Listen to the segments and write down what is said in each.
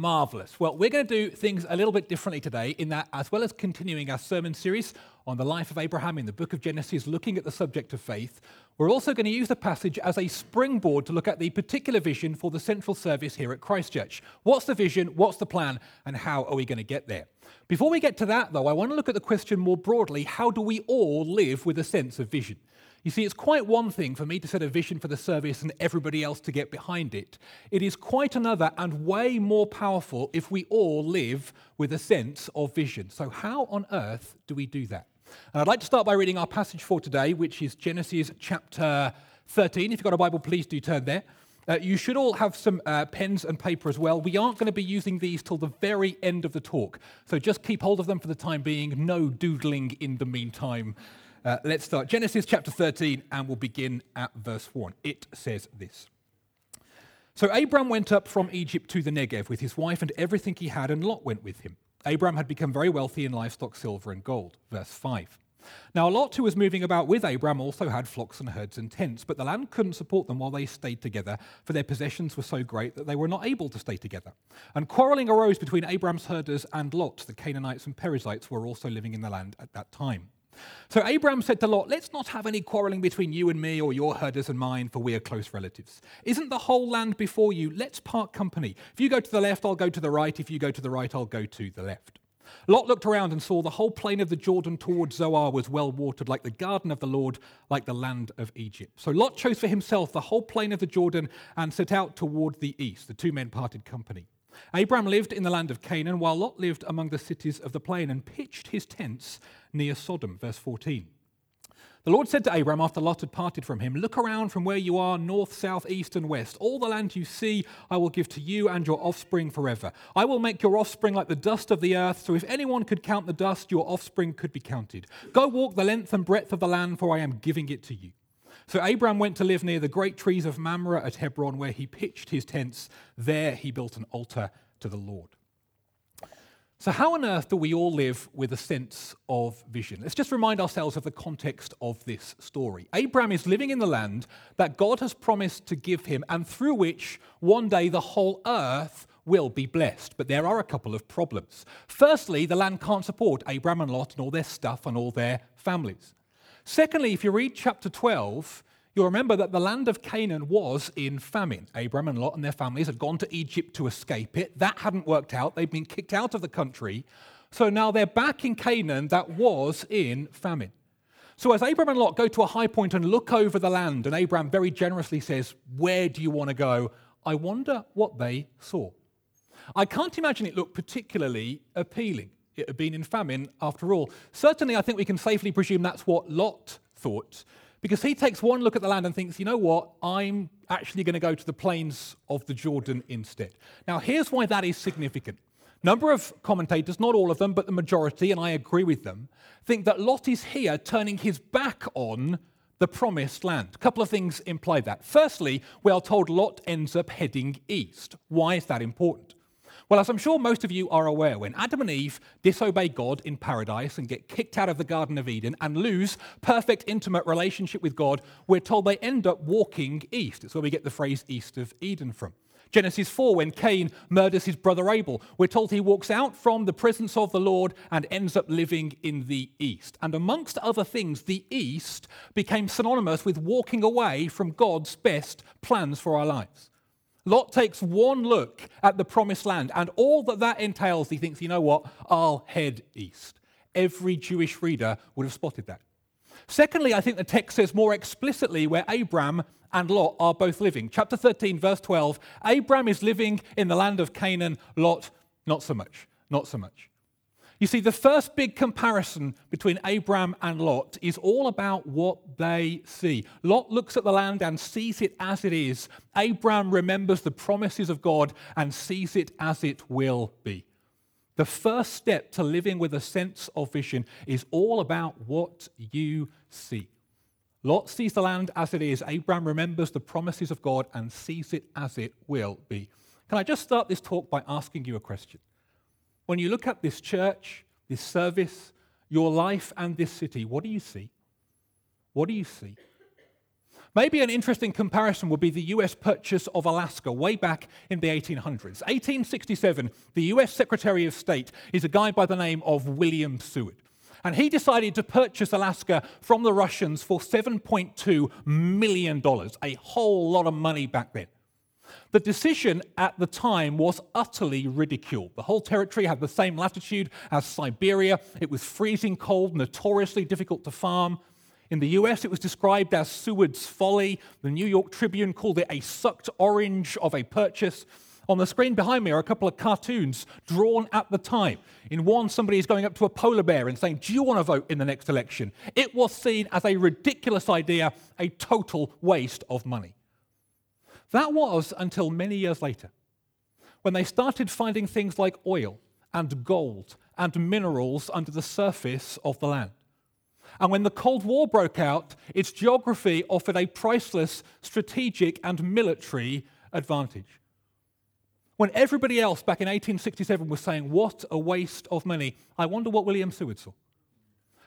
Marvellous. Well, we're going to do things a little bit differently today, in that, as well as continuing our sermon series on the life of Abraham in the book of Genesis, looking at the subject of faith, we're also going to use the passage as a springboard to look at the particular vision for the central service here at Christchurch. What's the vision? What's the plan? And how are we going to get there? Before we get to that, though, I want to look at the question more broadly how do we all live with a sense of vision? You see, it's quite one thing for me to set a vision for the service and everybody else to get behind it. It is quite another and way more powerful if we all live with a sense of vision. So, how on earth do we do that? And I'd like to start by reading our passage for today, which is Genesis chapter 13. If you've got a Bible, please do turn there. Uh, you should all have some uh, pens and paper as well. We aren't going to be using these till the very end of the talk, so just keep hold of them for the time being. No doodling in the meantime. Uh, let's start. Genesis chapter 13, and we'll begin at verse 1. It says this So Abram went up from Egypt to the Negev with his wife and everything he had, and Lot went with him. Abram had become very wealthy in livestock, silver, and gold. Verse 5. Now, Lot, who was moving about with Abram, also had flocks and herds and tents, but the land couldn't support them while they stayed together, for their possessions were so great that they were not able to stay together. And quarreling arose between Abram's herders and Lot. The Canaanites and Perizzites were also living in the land at that time. So Abram said to Lot, Let's not have any quarreling between you and me or your herders and mine, for we are close relatives. Isn't the whole land before you? Let's part company. If you go to the left, I'll go to the right. If you go to the right, I'll go to the left. Lot looked around and saw the whole plain of the Jordan towards Zoar was well watered, like the garden of the Lord, like the land of Egypt. So Lot chose for himself the whole plain of the Jordan and set out toward the east. The two men parted company. Abram lived in the land of Canaan, while Lot lived among the cities of the plain and pitched his tents near Sodom. Verse 14. The Lord said to Abram after Lot had parted from him, Look around from where you are, north, south, east, and west. All the land you see, I will give to you and your offspring forever. I will make your offspring like the dust of the earth, so if anyone could count the dust, your offspring could be counted. Go walk the length and breadth of the land, for I am giving it to you. So Abram went to live near the great trees of Mamre at Hebron, where he pitched his tents. There he built an altar to the Lord. So, how on earth do we all live with a sense of vision? Let's just remind ourselves of the context of this story. Abram is living in the land that God has promised to give him, and through which one day the whole earth will be blessed. But there are a couple of problems. Firstly, the land can't support Abram and Lot and all their stuff and all their families. Secondly, if you read chapter 12, You'll remember that the land of Canaan was in famine. Abram and Lot and their families had gone to Egypt to escape it. That hadn't worked out. They'd been kicked out of the country. So now they're back in Canaan that was in famine. So as Abram and Lot go to a high point and look over the land, and Abram very generously says, Where do you want to go? I wonder what they saw. I can't imagine it looked particularly appealing. It had been in famine after all. Certainly, I think we can safely presume that's what Lot thought. Because he takes one look at the land and thinks, you know what, I'm actually going to go to the plains of the Jordan instead. Now, here's why that is significant. Number of commentators, not all of them, but the majority, and I agree with them, think that Lot is here turning his back on the promised land. A couple of things imply that. Firstly, we are told Lot ends up heading east. Why is that important? Well, as I'm sure most of you are aware, when Adam and Eve disobey God in paradise and get kicked out of the Garden of Eden and lose perfect, intimate relationship with God, we're told they end up walking east. It's where we get the phrase east of Eden from. Genesis 4, when Cain murders his brother Abel, we're told he walks out from the presence of the Lord and ends up living in the east. And amongst other things, the east became synonymous with walking away from God's best plans for our lives. Lot takes one look at the promised land and all that that entails. He thinks, you know what, I'll head east. Every Jewish reader would have spotted that. Secondly, I think the text says more explicitly where Abram and Lot are both living. Chapter 13, verse 12 Abram is living in the land of Canaan, Lot, not so much. Not so much. You see, the first big comparison between Abram and Lot is all about what they see. Lot looks at the land and sees it as it is. Abram remembers the promises of God and sees it as it will be. The first step to living with a sense of vision is all about what you see. Lot sees the land as it is. Abraham remembers the promises of God and sees it as it will be. Can I just start this talk by asking you a question? When you look at this church, this service, your life, and this city, what do you see? What do you see? Maybe an interesting comparison would be the US purchase of Alaska way back in the 1800s. 1867, the US Secretary of State is a guy by the name of William Seward. And he decided to purchase Alaska from the Russians for $7.2 million, a whole lot of money back then. The decision at the time was utterly ridiculed. The whole territory had the same latitude as Siberia. It was freezing cold, notoriously difficult to farm. In the US, it was described as Seward's folly. The New York Tribune called it a sucked orange of a purchase. On the screen behind me are a couple of cartoons drawn at the time. In one, somebody is going up to a polar bear and saying, Do you want to vote in the next election? It was seen as a ridiculous idea, a total waste of money. That was until many years later, when they started finding things like oil and gold and minerals under the surface of the land. And when the Cold War broke out, its geography offered a priceless strategic and military advantage. When everybody else back in 1867 was saying, What a waste of money, I wonder what William Seward saw.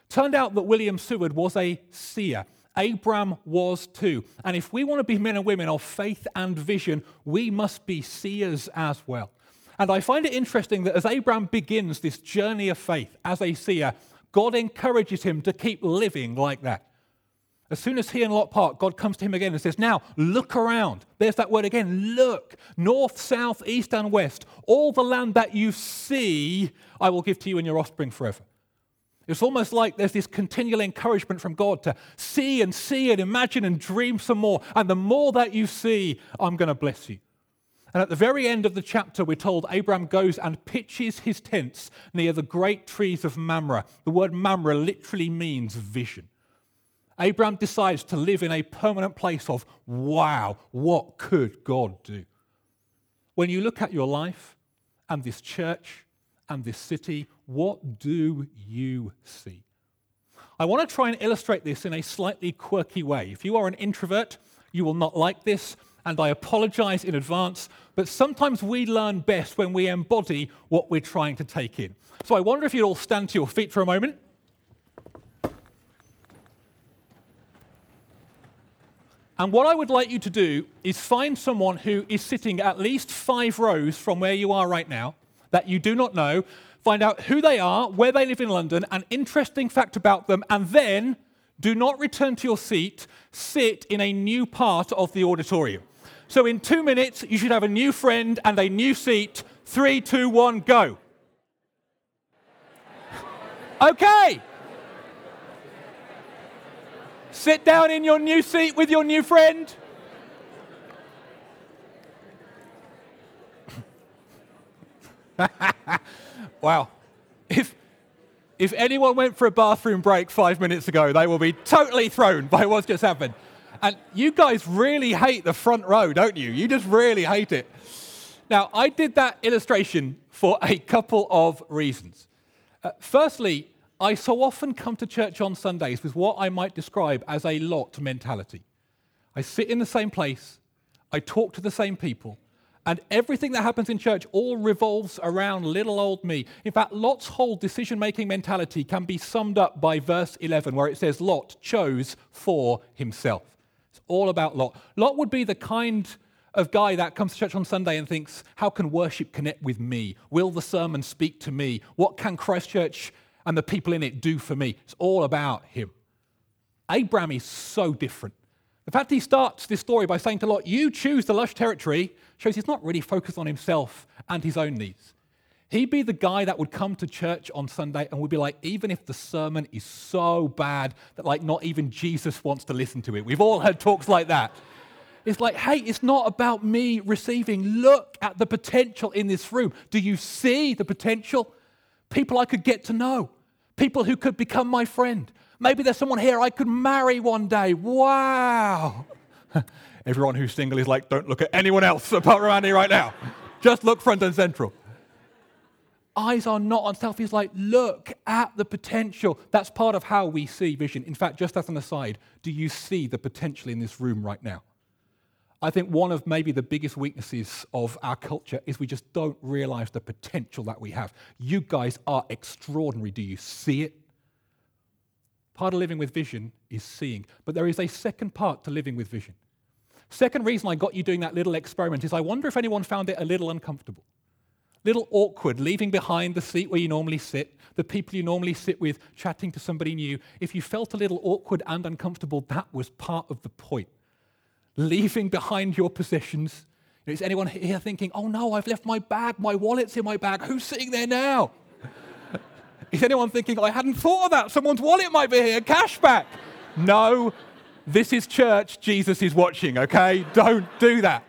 Turned out that William Seward was a seer. Abram was too. And if we want to be men and women of faith and vision, we must be seers as well. And I find it interesting that as Abram begins this journey of faith as a seer, God encourages him to keep living like that. As soon as he and Lot part, God comes to him again and says, Now look around. There's that word again look. North, south, east, and west. All the land that you see, I will give to you and your offspring forever. It's almost like there's this continual encouragement from God to see and see and imagine and dream some more. And the more that you see, I'm going to bless you. And at the very end of the chapter, we're told Abraham goes and pitches his tents near the great trees of Mamre. The word Mamre literally means vision. Abraham decides to live in a permanent place of, wow, what could God do? When you look at your life and this church and this city, what do you see? I want to try and illustrate this in a slightly quirky way. If you are an introvert, you will not like this and I apologize in advance, but sometimes we learn best when we embody what we're trying to take in. So I wonder if you'd all stand to your feet for a moment. And what I would like you to do is find someone who is sitting at least five rows from where you are right now that you do not know. Find out who they are, where they live in London, an interesting fact about them, and then do not return to your seat. Sit in a new part of the auditorium. So in two minutes, you should have a new friend and a new seat. Three, two, one, go. Okay. Sit down in your new seat with your new friend. wow. If, if anyone went for a bathroom break five minutes ago, they will be totally thrown by what's just happened. And you guys really hate the front row, don't you? You just really hate it. Now, I did that illustration for a couple of reasons. Uh, firstly, I so often come to church on Sundays with what I might describe as a lot mentality. I sit in the same place, I talk to the same people, and everything that happens in church all revolves around little old me. In fact, Lot's whole decision making mentality can be summed up by verse 11, where it says, Lot chose for himself. It's all about Lot. Lot would be the kind of guy that comes to church on Sunday and thinks, How can worship connect with me? Will the sermon speak to me? What can Christchurch and the people in it do for me? It's all about him. Abraham is so different. The fact he starts this story by saying to Lot, You choose the lush territory, shows he's not really focused on himself and his own needs. He'd be the guy that would come to church on Sunday and would be like, even if the sermon is so bad that like not even Jesus wants to listen to it. We've all heard talks like that. It's like, hey, it's not about me receiving. Look at the potential in this room. Do you see the potential? People I could get to know, people who could become my friend. Maybe there's someone here I could marry one day. Wow. Everyone who's single is like, don't look at anyone else apart from Andy right now. Just look front and central. eyes are not on self. He's like, look at the potential. That's part of how we see vision. In fact, just as an aside, do you see the potential in this room right now? I think one of maybe the biggest weaknesses of our culture is we just don't realize the potential that we have. You guys are extraordinary. Do you see it? Part of living with vision is seeing, but there is a second part to living with vision. Second reason I got you doing that little experiment is I wonder if anyone found it a little uncomfortable, little awkward, leaving behind the seat where you normally sit, the people you normally sit with, chatting to somebody new. If you felt a little awkward and uncomfortable, that was part of the point leaving behind your possessions. Is anyone here thinking, oh no, I've left my bag, my wallet's in my bag, who's sitting there now? Is anyone thinking, I hadn't thought of that, someone's wallet might be here, cash back? No, this is church, Jesus is watching, okay? Don't do that.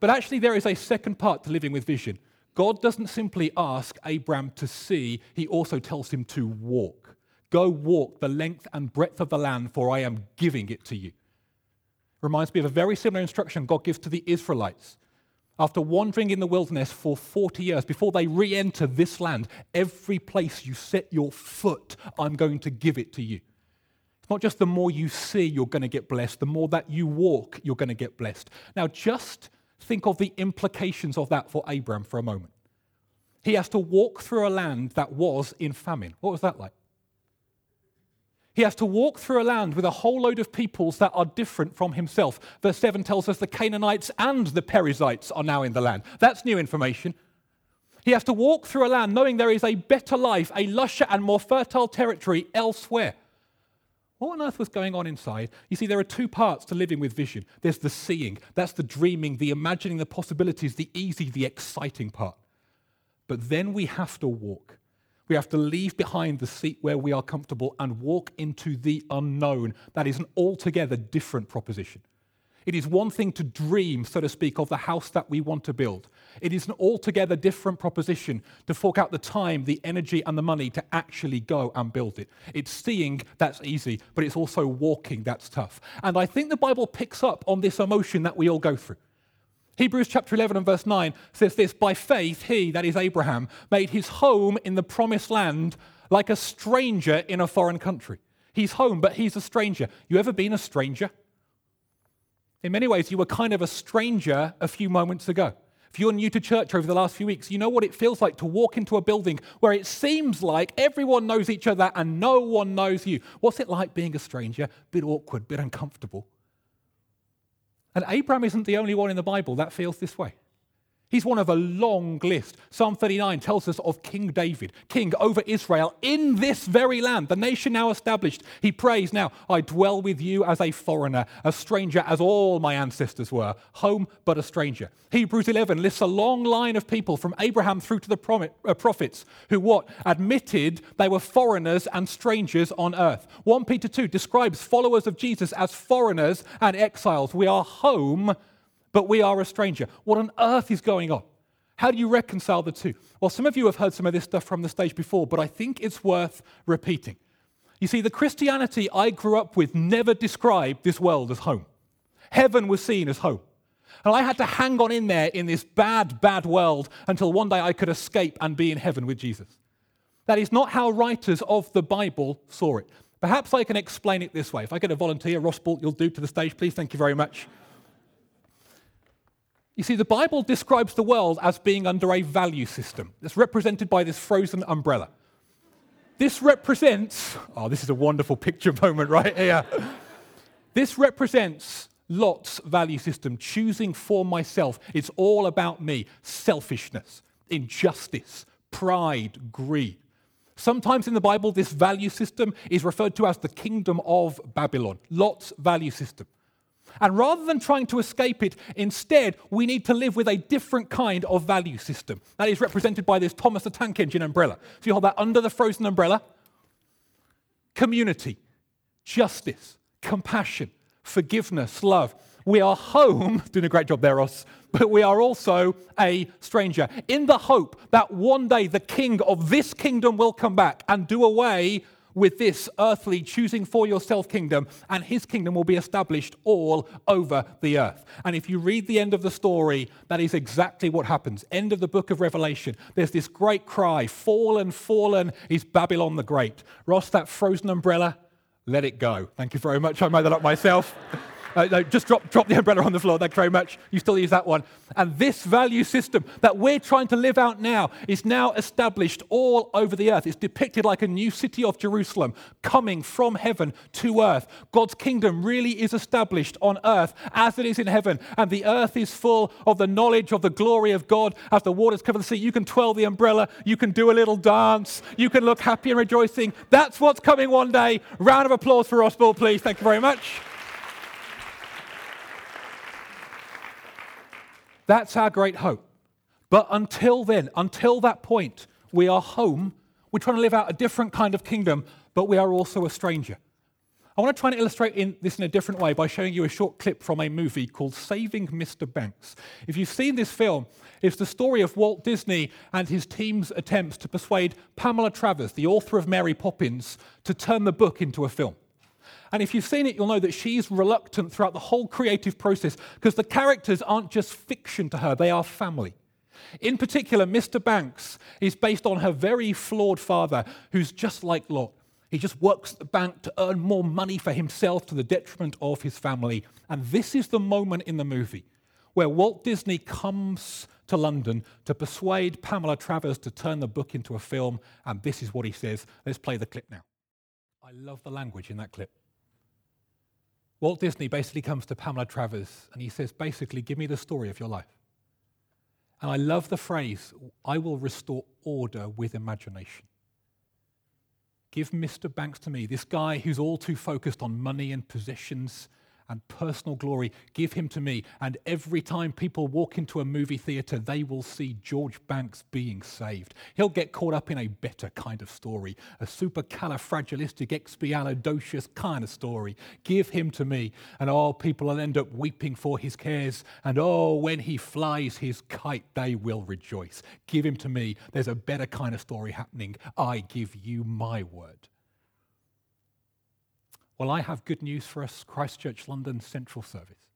But actually, there is a second part to living with vision. God doesn't simply ask Abraham to see, he also tells him to walk. Go walk the length and breadth of the land, for I am giving it to you. Reminds me of a very similar instruction God gives to the Israelites. After wandering in the wilderness for 40 years, before they re enter this land, every place you set your foot, I'm going to give it to you. It's not just the more you see, you're going to get blessed, the more that you walk, you're going to get blessed. Now, just think of the implications of that for Abraham for a moment. He has to walk through a land that was in famine. What was that like? He has to walk through a land with a whole load of peoples that are different from himself. Verse 7 tells us the Canaanites and the Perizzites are now in the land. That's new information. He has to walk through a land knowing there is a better life, a lusher and more fertile territory elsewhere. What on earth was going on inside? You see, there are two parts to living with vision there's the seeing, that's the dreaming, the imagining the possibilities, the easy, the exciting part. But then we have to walk. We have to leave behind the seat where we are comfortable and walk into the unknown. That is an altogether different proposition. It is one thing to dream, so to speak, of the house that we want to build. It is an altogether different proposition to fork out the time, the energy, and the money to actually go and build it. It's seeing that's easy, but it's also walking that's tough. And I think the Bible picks up on this emotion that we all go through. Hebrews chapter 11 and verse 9 says this By faith, he, that is Abraham, made his home in the promised land like a stranger in a foreign country. He's home, but he's a stranger. You ever been a stranger? In many ways, you were kind of a stranger a few moments ago. If you're new to church over the last few weeks, you know what it feels like to walk into a building where it seems like everyone knows each other and no one knows you. What's it like being a stranger? Bit awkward, bit uncomfortable. And Abraham isn't the only one in the Bible that feels this way. He's one of a long list. Psalm 39 tells us of King David, king over Israel in this very land, the nation now established. He prays, Now I dwell with you as a foreigner, a stranger as all my ancestors were, home but a stranger. Hebrews 11 lists a long line of people from Abraham through to the uh, prophets who what? Admitted they were foreigners and strangers on earth. 1 Peter 2 describes followers of Jesus as foreigners and exiles. We are home but we are a stranger. What on earth is going on? How do you reconcile the two? Well, some of you have heard some of this stuff from the stage before, but I think it's worth repeating. You see, the Christianity I grew up with never described this world as home. Heaven was seen as home. And I had to hang on in there in this bad, bad world until one day I could escape and be in heaven with Jesus. That is not how writers of the Bible saw it. Perhaps I can explain it this way. If I get a volunteer, Ross Bolt, you'll do to the stage, please. Thank you very much. You see, the Bible describes the world as being under a value system that's represented by this frozen umbrella. This represents, oh, this is a wonderful picture moment right here. this represents Lot's value system, choosing for myself. It's all about me selfishness, injustice, pride, greed. Sometimes in the Bible, this value system is referred to as the kingdom of Babylon, Lot's value system. And rather than trying to escape it, instead, we need to live with a different kind of value system. That is represented by this Thomas the Tank Engine umbrella. So you hold that under the frozen umbrella community, justice, compassion, forgiveness, love. We are home, doing a great job there, Ross, but we are also a stranger. In the hope that one day the king of this kingdom will come back and do away with this earthly choosing for yourself kingdom, and his kingdom will be established all over the earth. And if you read the end of the story, that is exactly what happens. End of the book of Revelation. There's this great cry Fallen, fallen is Babylon the Great. Ross, that frozen umbrella, let it go. Thank you very much. I made that up myself. Uh, no, just drop, drop the umbrella on the floor. Thank you very much. You still use that one. And this value system that we're trying to live out now is now established all over the earth. It's depicted like a new city of Jerusalem coming from heaven to earth. God's kingdom really is established on earth as it is in heaven. And the earth is full of the knowledge of the glory of God as the waters cover the sea. You can twirl the umbrella. You can do a little dance. You can look happy and rejoicing. That's what's coming one day. Round of applause for Ball, please. Thank you very much. That's our great hope. But until then, until that point, we are home. We're trying to live out a different kind of kingdom, but we are also a stranger. I want to try and illustrate in this in a different way by showing you a short clip from a movie called Saving Mr. Banks. If you've seen this film, it's the story of Walt Disney and his team's attempts to persuade Pamela Travers, the author of Mary Poppins, to turn the book into a film. And if you've seen it, you'll know that she's reluctant throughout the whole creative process because the characters aren't just fiction to her, they are family. In particular, Mr. Banks is based on her very flawed father, who's just like Lot. He just works at the bank to earn more money for himself to the detriment of his family. And this is the moment in the movie where Walt Disney comes to London to persuade Pamela Travers to turn the book into a film. And this is what he says. Let's play the clip now. I love the language in that clip. Walt Disney basically comes to Pamela Travers and he says, basically, give me the story of your life. And I love the phrase, I will restore order with imagination. Give Mr. Banks to me, this guy who's all too focused on money and possessions and personal glory, give him to me. And every time people walk into a movie theater, they will see George Banks being saved. He'll get caught up in a better kind of story, a supercalifragilisticexpialidocious kind of story. Give him to me. And oh, people will end up weeping for his cares. And oh, when he flies his kite, they will rejoice. Give him to me. There's a better kind of story happening. I give you my word. Well, I have good news for us, Christchurch London Central Service,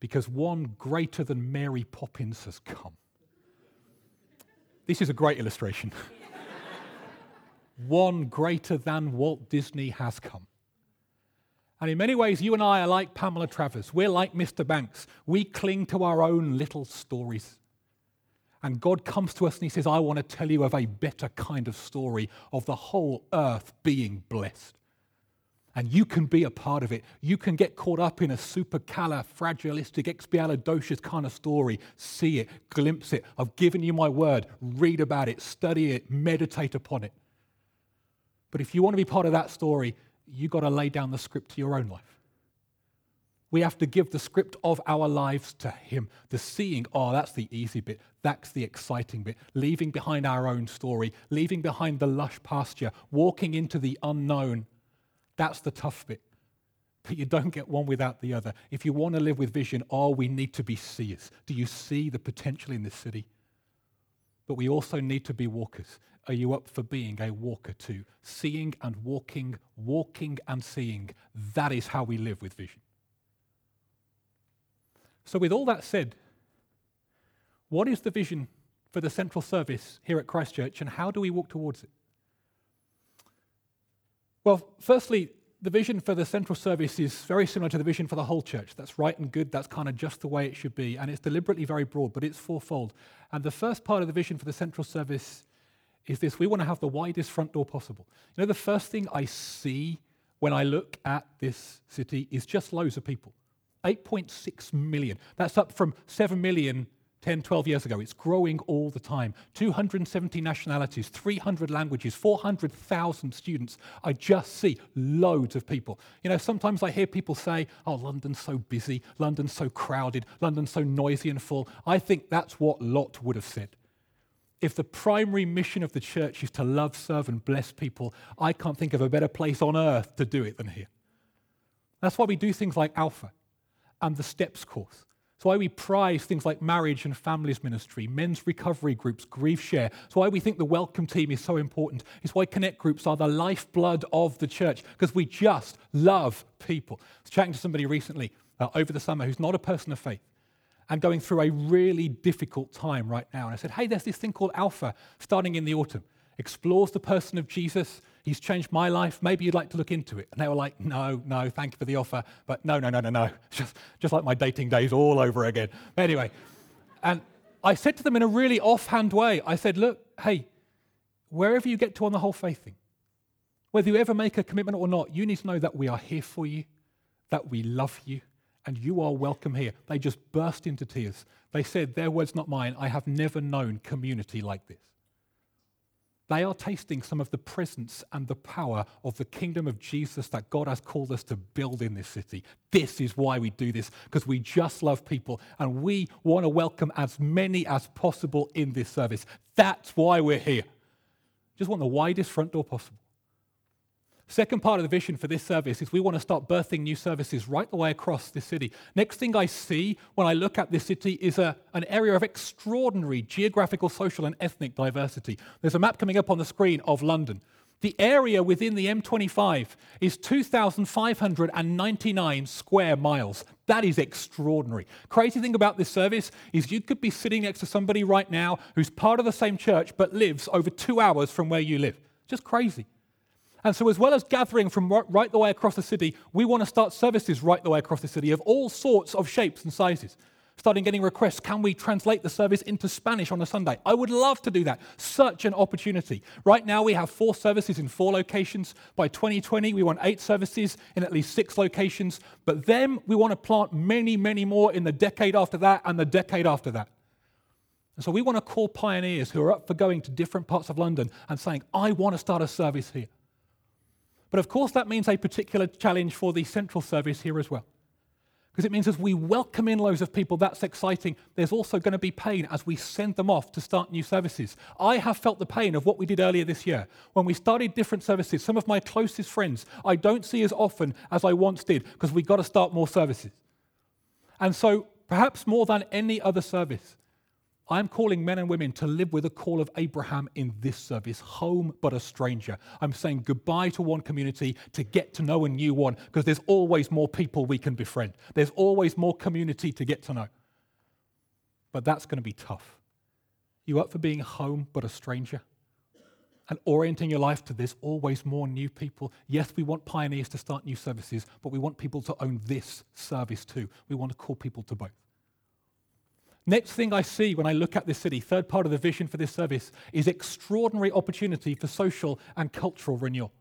because one greater than Mary Poppins has come. This is a great illustration. one greater than Walt Disney has come. And in many ways, you and I are like Pamela Travers. We're like Mr. Banks. We cling to our own little stories. And God comes to us and He says, I want to tell you of a better kind of story of the whole earth being blessed and you can be a part of it. You can get caught up in a super cala, fragilistic, supercalifragilisticexpialidocious kind of story. See it, glimpse it. I've given you my word. Read about it, study it, meditate upon it. But if you want to be part of that story, you've got to lay down the script to your own life. We have to give the script of our lives to Him. The seeing, oh, that's the easy bit. That's the exciting bit. Leaving behind our own story, leaving behind the lush pasture, walking into the unknown that's the tough bit. But you don't get one without the other. If you want to live with vision, all we need to be seers. Do you see the potential in this city? But we also need to be walkers. Are you up for being a walker too? Seeing and walking, walking and seeing. That is how we live with vision. So, with all that said, what is the vision for the central service here at Christchurch and how do we walk towards it? Well, firstly, the vision for the central service is very similar to the vision for the whole church. That's right and good. That's kind of just the way it should be. And it's deliberately very broad, but it's fourfold. And the first part of the vision for the central service is this we want to have the widest front door possible. You know, the first thing I see when I look at this city is just loads of people 8.6 million. That's up from 7 million 10, 12 years ago. It's growing all the time. 270 nationalities, 300 languages, 400,000 students. I just see loads of people. You know, sometimes I hear people say, oh, London's so busy, London's so crowded, London's so noisy and full. I think that's what Lot would have said. If the primary mission of the church is to love, serve, and bless people, I can't think of a better place on earth to do it than here. That's why we do things like Alpha and the STEPS course It's why we prize things like marriage and families ministry, men's recovery groups, grief share. It's why we think the welcome team is so important. It's why connect groups are the lifeblood of the church, because we just love people. I was chatting to somebody recently uh, over the summer who's not a person of faith and going through a really difficult time right now. And I said, hey, there's this thing called Alpha starting in the autumn. Explores the person of Jesus, He's changed my life. Maybe you'd like to look into it. And they were like, No, no, thank you for the offer. But no, no, no, no, no. Just, just like my dating days all over again. But Anyway, and I said to them in a really offhand way, I said, Look, hey, wherever you get to on the whole faith thing, whether you ever make a commitment or not, you need to know that we are here for you, that we love you, and you are welcome here. They just burst into tears. They said, Their words, not mine. I have never known community like this. They are tasting some of the presence and the power of the kingdom of Jesus that God has called us to build in this city. This is why we do this, because we just love people and we want to welcome as many as possible in this service. That's why we're here. Just want the widest front door possible. Second part of the vision for this service is we want to start birthing new services right the way across the city. Next thing I see when I look at this city is a, an area of extraordinary geographical, social, and ethnic diversity. There's a map coming up on the screen of London. The area within the M25 is 2,599 square miles. That is extraordinary. Crazy thing about this service is you could be sitting next to somebody right now who's part of the same church but lives over two hours from where you live. Just crazy. And so, as well as gathering from right the way across the city, we want to start services right the way across the city of all sorts of shapes and sizes. Starting getting requests, can we translate the service into Spanish on a Sunday? I would love to do that. Such an opportunity. Right now, we have four services in four locations. By 2020, we want eight services in at least six locations. But then we want to plant many, many more in the decade after that and the decade after that. And so we want to call pioneers who are up for going to different parts of London and saying, I want to start a service here. But of course, that means a particular challenge for the central service here as well. Because it means as we welcome in loads of people, that's exciting. There's also going to be pain as we send them off to start new services. I have felt the pain of what we did earlier this year. When we started different services, some of my closest friends I don't see as often as I once did because we've got to start more services. And so, perhaps more than any other service, I'm calling men and women to live with the call of Abraham in this service home but a stranger. I'm saying goodbye to one community to get to know a new one because there's always more people we can befriend. There's always more community to get to know. But that's going to be tough. You up for being home but a stranger? And orienting your life to there's always more new people. Yes, we want pioneers to start new services, but we want people to own this service too. We want to call people to both. Next thing I see when I look at this city, third part of the vision for this service, is extraordinary opportunity for social and cultural renewal.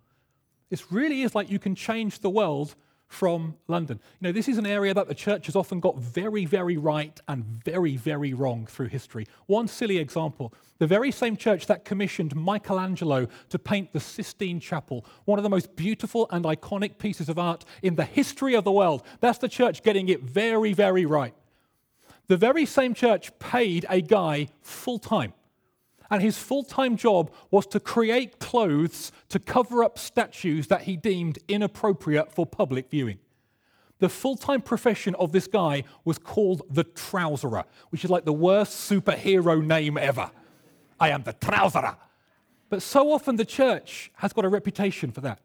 This really is like you can change the world from London. You know, this is an area that the church has often got very, very right and very, very wrong through history. One silly example the very same church that commissioned Michelangelo to paint the Sistine Chapel, one of the most beautiful and iconic pieces of art in the history of the world, that's the church getting it very, very right. The very same church paid a guy full time. And his full time job was to create clothes to cover up statues that he deemed inappropriate for public viewing. The full time profession of this guy was called the Trouserer, which is like the worst superhero name ever. I am the Trouserer. But so often the church has got a reputation for that,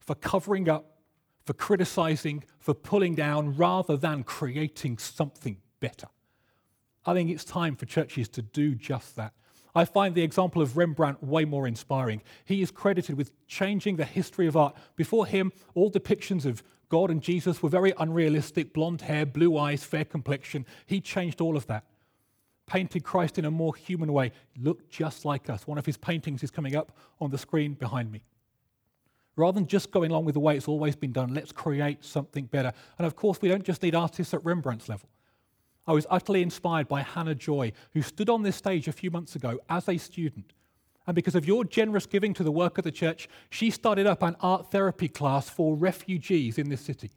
for covering up, for criticizing, for pulling down, rather than creating something better. I think it's time for churches to do just that. I find the example of Rembrandt way more inspiring. He is credited with changing the history of art. Before him, all depictions of God and Jesus were very unrealistic blonde hair, blue eyes, fair complexion. He changed all of that. Painted Christ in a more human way, looked just like us. One of his paintings is coming up on the screen behind me. Rather than just going along with the way it's always been done, let's create something better. And of course, we don't just need artists at Rembrandt's level. I was utterly inspired by Hannah Joy, who stood on this stage a few months ago as a student. And because of your generous giving to the work of the church, she started up an art therapy class for refugees in this city.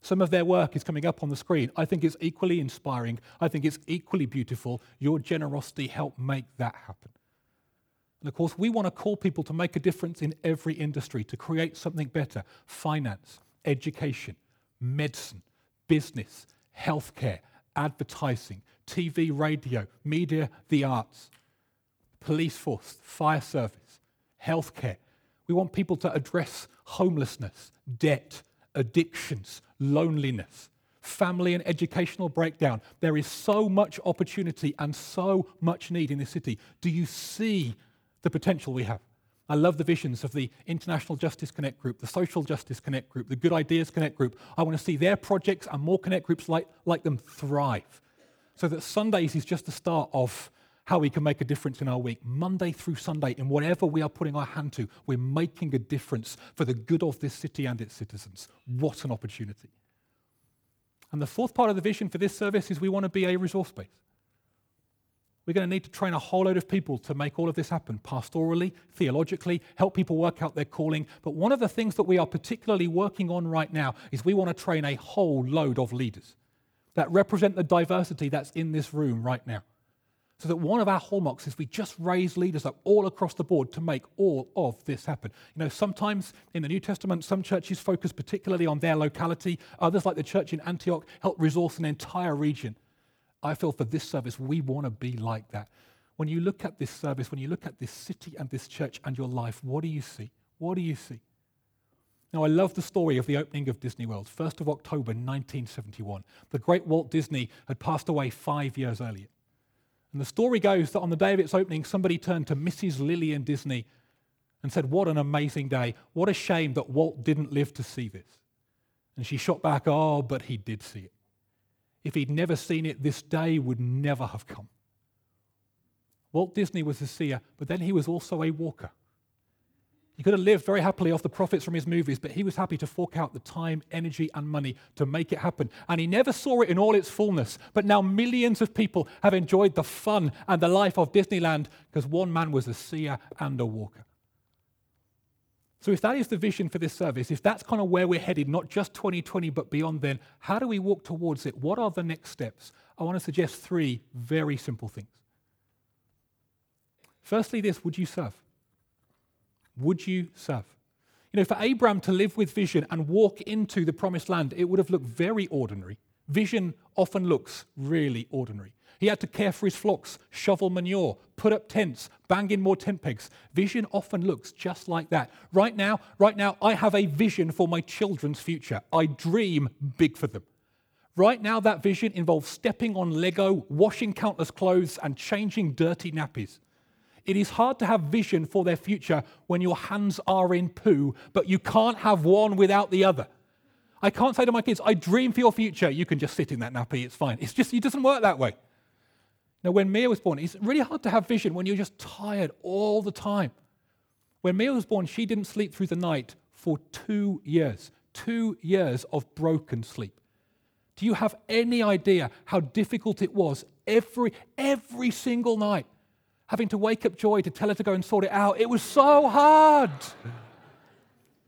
Some of their work is coming up on the screen. I think it's equally inspiring. I think it's equally beautiful. Your generosity helped make that happen. And of course, we want to call people to make a difference in every industry, to create something better finance, education, medicine, business, healthcare, advertising, TV, radio, media, the arts, police force, fire service, healthcare. We want people to address homelessness, debt, addictions, loneliness, family and educational breakdown. There is so much opportunity and so much need in this city. Do you see the potential we have? I love the visions of the International Justice Connect Group, the Social Justice Connect Group, the Good Ideas Connect Group. I want to see their projects and more Connect groups like, like them thrive. So that Sundays is just the start of how we can make a difference in our week. Monday through Sunday, in whatever we are putting our hand to, we're making a difference for the good of this city and its citizens. What an opportunity. And the fourth part of the vision for this service is we want to be a resource base. We're going to need to train a whole load of people to make all of this happen pastorally, theologically, help people work out their calling. But one of the things that we are particularly working on right now is we want to train a whole load of leaders that represent the diversity that's in this room right now. So that one of our hallmarks is we just raise leaders up all across the board to make all of this happen. You know, sometimes in the New Testament, some churches focus particularly on their locality. Others, like the church in Antioch, help resource an entire region. I feel for this service, we want to be like that. When you look at this service, when you look at this city and this church and your life, what do you see? What do you see? Now, I love the story of the opening of Disney World, 1st of October 1971. The great Walt Disney had passed away five years earlier. And the story goes that on the day of its opening, somebody turned to Mrs. Lillian Disney and said, What an amazing day. What a shame that Walt didn't live to see this. And she shot back, Oh, but he did see it. If he'd never seen it, this day would never have come. Walt Disney was a seer, but then he was also a walker. He could have lived very happily off the profits from his movies, but he was happy to fork out the time, energy, and money to make it happen. And he never saw it in all its fullness. But now millions of people have enjoyed the fun and the life of Disneyland because one man was a seer and a walker. So, if that is the vision for this service, if that's kind of where we're headed, not just 2020, but beyond then, how do we walk towards it? What are the next steps? I want to suggest three very simple things. Firstly, this would you serve? Would you serve? You know, for Abraham to live with vision and walk into the promised land, it would have looked very ordinary. Vision often looks really ordinary. He had to care for his flocks, shovel manure, put up tents, bang in more tent pegs. Vision often looks just like that. Right now, right now, I have a vision for my children's future. I dream big for them. Right now, that vision involves stepping on Lego, washing countless clothes, and changing dirty nappies. It is hard to have vision for their future when your hands are in poo, but you can't have one without the other. I can't say to my kids, I dream for your future. You can just sit in that nappy, it's fine. It's just, it doesn't work that way. Now, when Mia was born, it's really hard to have vision when you're just tired all the time. When Mia was born, she didn't sleep through the night for two years. Two years of broken sleep. Do you have any idea how difficult it was every, every single night? Having to wake up Joy to tell her to go and sort it out. It was so hard.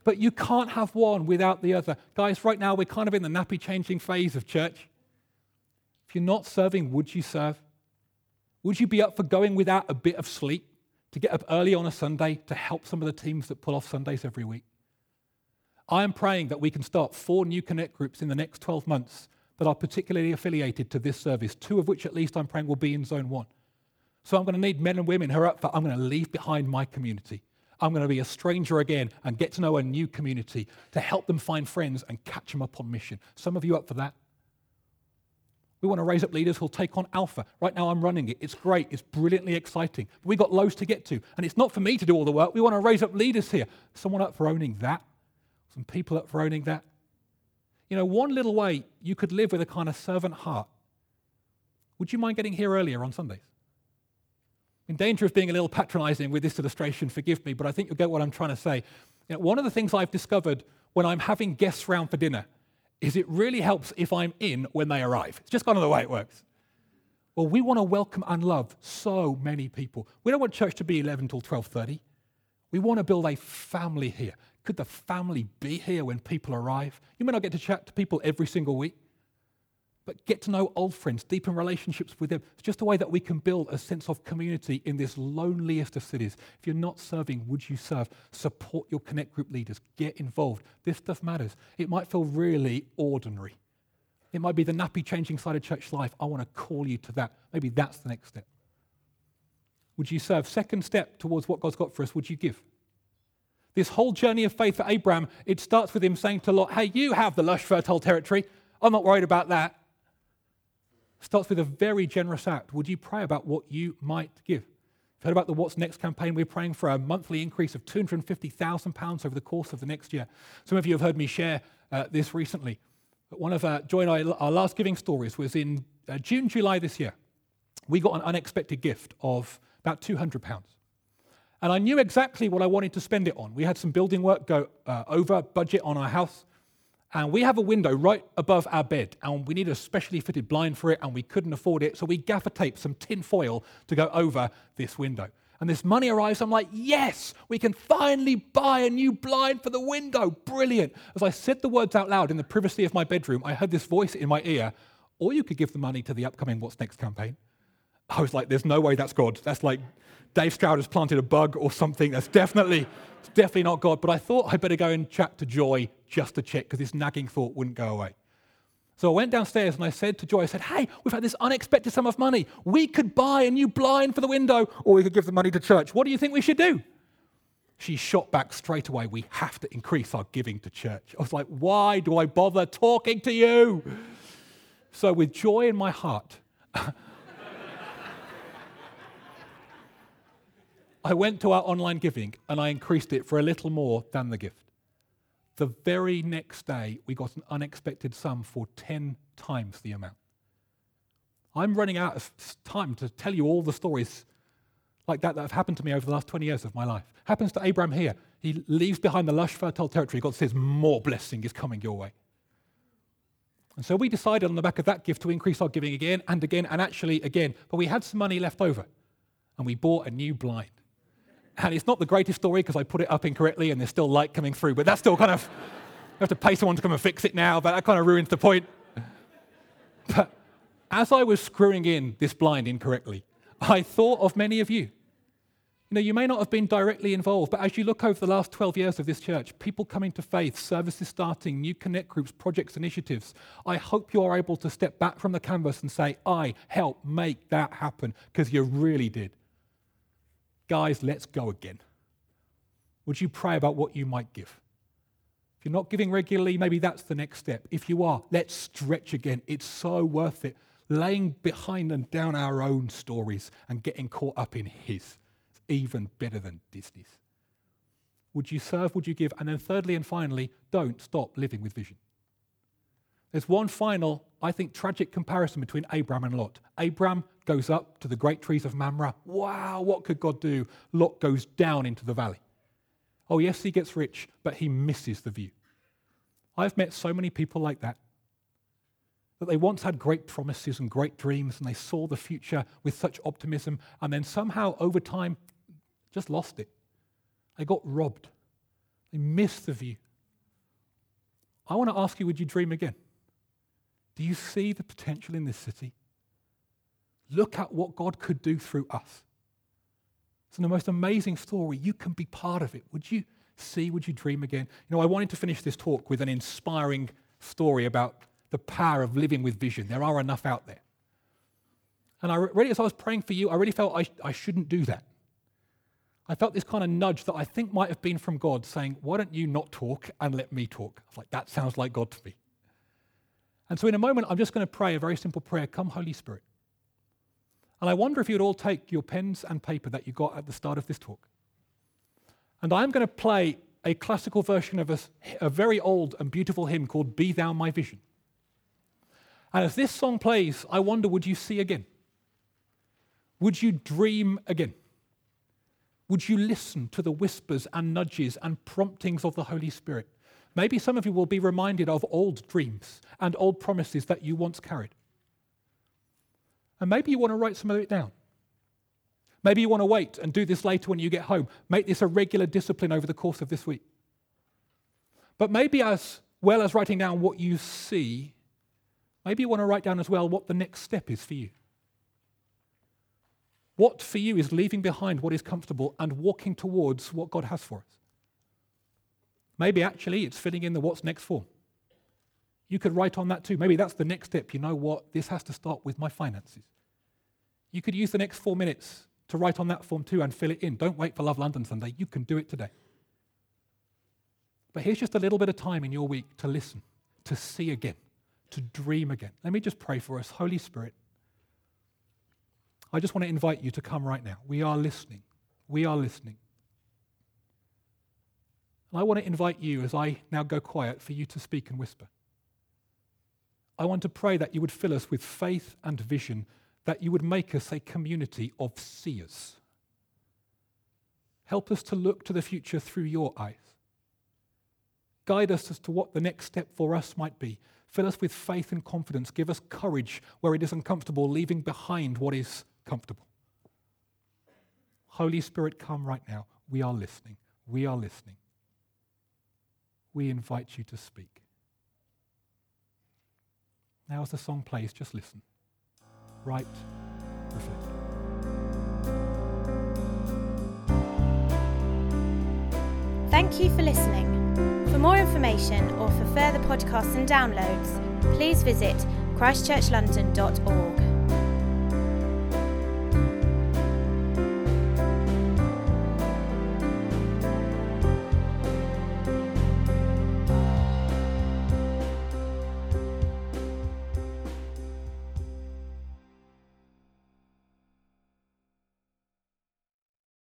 But you can't have one without the other. Guys, right now we're kind of in the nappy changing phase of church. If you're not serving, would you serve? Would you be up for going without a bit of sleep to get up early on a Sunday to help some of the teams that pull off Sundays every week? I am praying that we can start four new Connect groups in the next 12 months that are particularly affiliated to this service, two of which at least I'm praying will be in zone one. So I'm going to need men and women who are up for, I'm going to leave behind my community. I'm going to be a stranger again and get to know a new community to help them find friends and catch them up on mission. Some of you up for that? We want to raise up leaders who'll take on Alpha. Right now, I'm running it. It's great. It's brilliantly exciting. We've got loads to get to. And it's not for me to do all the work. We want to raise up leaders here. Someone up for owning that. Some people up for owning that. You know, one little way you could live with a kind of servant heart. Would you mind getting here earlier on Sundays? In danger of being a little patronizing with this illustration, forgive me, but I think you'll get what I'm trying to say. You know, one of the things I've discovered when I'm having guests round for dinner is it really helps if I'm in when they arrive. It's just kind of the way it works. Well, we want to welcome and love so many people. We don't want church to be 11 till 12:30. We want to build a family here. Could the family be here when people arrive? You may not get to chat to people every single week, but get to know old friends, deepen relationships with them. It's just a way that we can build a sense of community in this loneliest of cities. If you're not serving, would you serve? Support your Connect group leaders. Get involved. This stuff matters. It might feel really ordinary, It might be the nappy changing side of church life. I want to call you to that. Maybe that's the next step. Would you serve? Second step towards what God's got for us, would you give? This whole journey of faith for Abraham, it starts with him saying to Lot, Hey, you have the lush, fertile territory. I'm not worried about that. Starts with a very generous act. Would you pray about what you might give? You've heard about the What's Next campaign. We're praying for a monthly increase of £250,000 over the course of the next year. Some of you have heard me share uh, this recently. But one of uh, Joy and I, our last giving stories was in uh, June, July this year. We got an unexpected gift of about £200. And I knew exactly what I wanted to spend it on. We had some building work go uh, over budget on our house. And we have a window right above our bed, and we need a specially fitted blind for it, and we couldn't afford it. So we gaffer taped some tin foil to go over this window. And this money arrives. I'm like, yes, we can finally buy a new blind for the window. Brilliant. As I said the words out loud in the privacy of my bedroom, I heard this voice in my ear, or you could give the money to the upcoming What's Next campaign. I was like, there's no way that's God. That's like Dave Stroud has planted a bug or something. That's definitely, definitely not God. But I thought I'd better go and chat to Joy just to check because this nagging thought wouldn't go away. So I went downstairs and I said to Joy, I said, hey, we've had this unexpected sum of money. We could buy a new blind for the window or we could give the money to church. What do you think we should do? She shot back straight away. We have to increase our giving to church. I was like, why do I bother talking to you? So, with joy in my heart, I went to our online giving and I increased it for a little more than the gift. The very next day, we got an unexpected sum for 10 times the amount. I'm running out of time to tell you all the stories like that that have happened to me over the last 20 years of my life. Happens to Abraham here. He leaves behind the lush, fertile territory. God says, More blessing is coming your way. And so we decided on the back of that gift to increase our giving again and again and actually again. But we had some money left over and we bought a new blind. And it's not the greatest story because I put it up incorrectly and there's still light coming through, but that's still kind of, I have to pay someone to come and fix it now, but that kind of ruins the point. But as I was screwing in this blind incorrectly, I thought of many of you. You know, you may not have been directly involved, but as you look over the last 12 years of this church, people coming to faith, services starting, new connect groups, projects, initiatives, I hope you are able to step back from the canvas and say, I helped make that happen, because you really did. Guys, let's go again. Would you pray about what you might give? If you're not giving regularly, maybe that's the next step. If you are, let's stretch again. It's so worth it. Laying behind and down our own stories and getting caught up in His It's even better than Disney's. Would you serve? Would you give? And then, thirdly and finally, don't stop living with vision. There's one final, I think, tragic comparison between Abraham and Lot. Abraham goes up to the great trees of Mamre. Wow, what could God do? Lot goes down into the valley. Oh, yes, he gets rich, but he misses the view. I've met so many people like that. That they once had great promises and great dreams, and they saw the future with such optimism, and then somehow over time just lost it. They got robbed. They missed the view. I want to ask you would you dream again? Do you see the potential in this city? Look at what God could do through us. It's the most amazing story. You can be part of it. Would you see? Would you dream again? You know, I wanted to finish this talk with an inspiring story about the power of living with vision. There are enough out there. And I really, as I was praying for you, I really felt I, I shouldn't do that. I felt this kind of nudge that I think might have been from God saying, Why don't you not talk and let me talk? I was like, That sounds like God to me. And so, in a moment, I'm just going to pray a very simple prayer Come, Holy Spirit. And I wonder if you'd all take your pens and paper that you got at the start of this talk. And I'm going to play a classical version of a, a very old and beautiful hymn called Be Thou My Vision. And as this song plays, I wonder would you see again? Would you dream again? Would you listen to the whispers and nudges and promptings of the Holy Spirit? Maybe some of you will be reminded of old dreams and old promises that you once carried. And maybe you want to write some of it down. Maybe you want to wait and do this later when you get home. Make this a regular discipline over the course of this week. But maybe, as well as writing down what you see, maybe you want to write down as well what the next step is for you. What for you is leaving behind what is comfortable and walking towards what God has for us? Maybe actually it's filling in the what's next form. You could write on that too. Maybe that's the next step. You know what? This has to start with my finances. You could use the next four minutes to write on that form too and fill it in. Don't wait for Love London Sunday. You can do it today. But here's just a little bit of time in your week to listen, to see again, to dream again. Let me just pray for us. Holy Spirit, I just want to invite you to come right now. We are listening. We are listening. And I want to invite you, as I now go quiet, for you to speak and whisper. I want to pray that you would fill us with faith and vision, that you would make us a community of seers. Help us to look to the future through your eyes. Guide us as to what the next step for us might be. Fill us with faith and confidence. Give us courage where it is uncomfortable, leaving behind what is comfortable. Holy Spirit, come right now. We are listening. We are listening. We invite you to speak. Now, as the song plays, just listen. Write, reflect. Thank you for listening. For more information or for further podcasts and downloads, please visit christchurchlondon.org.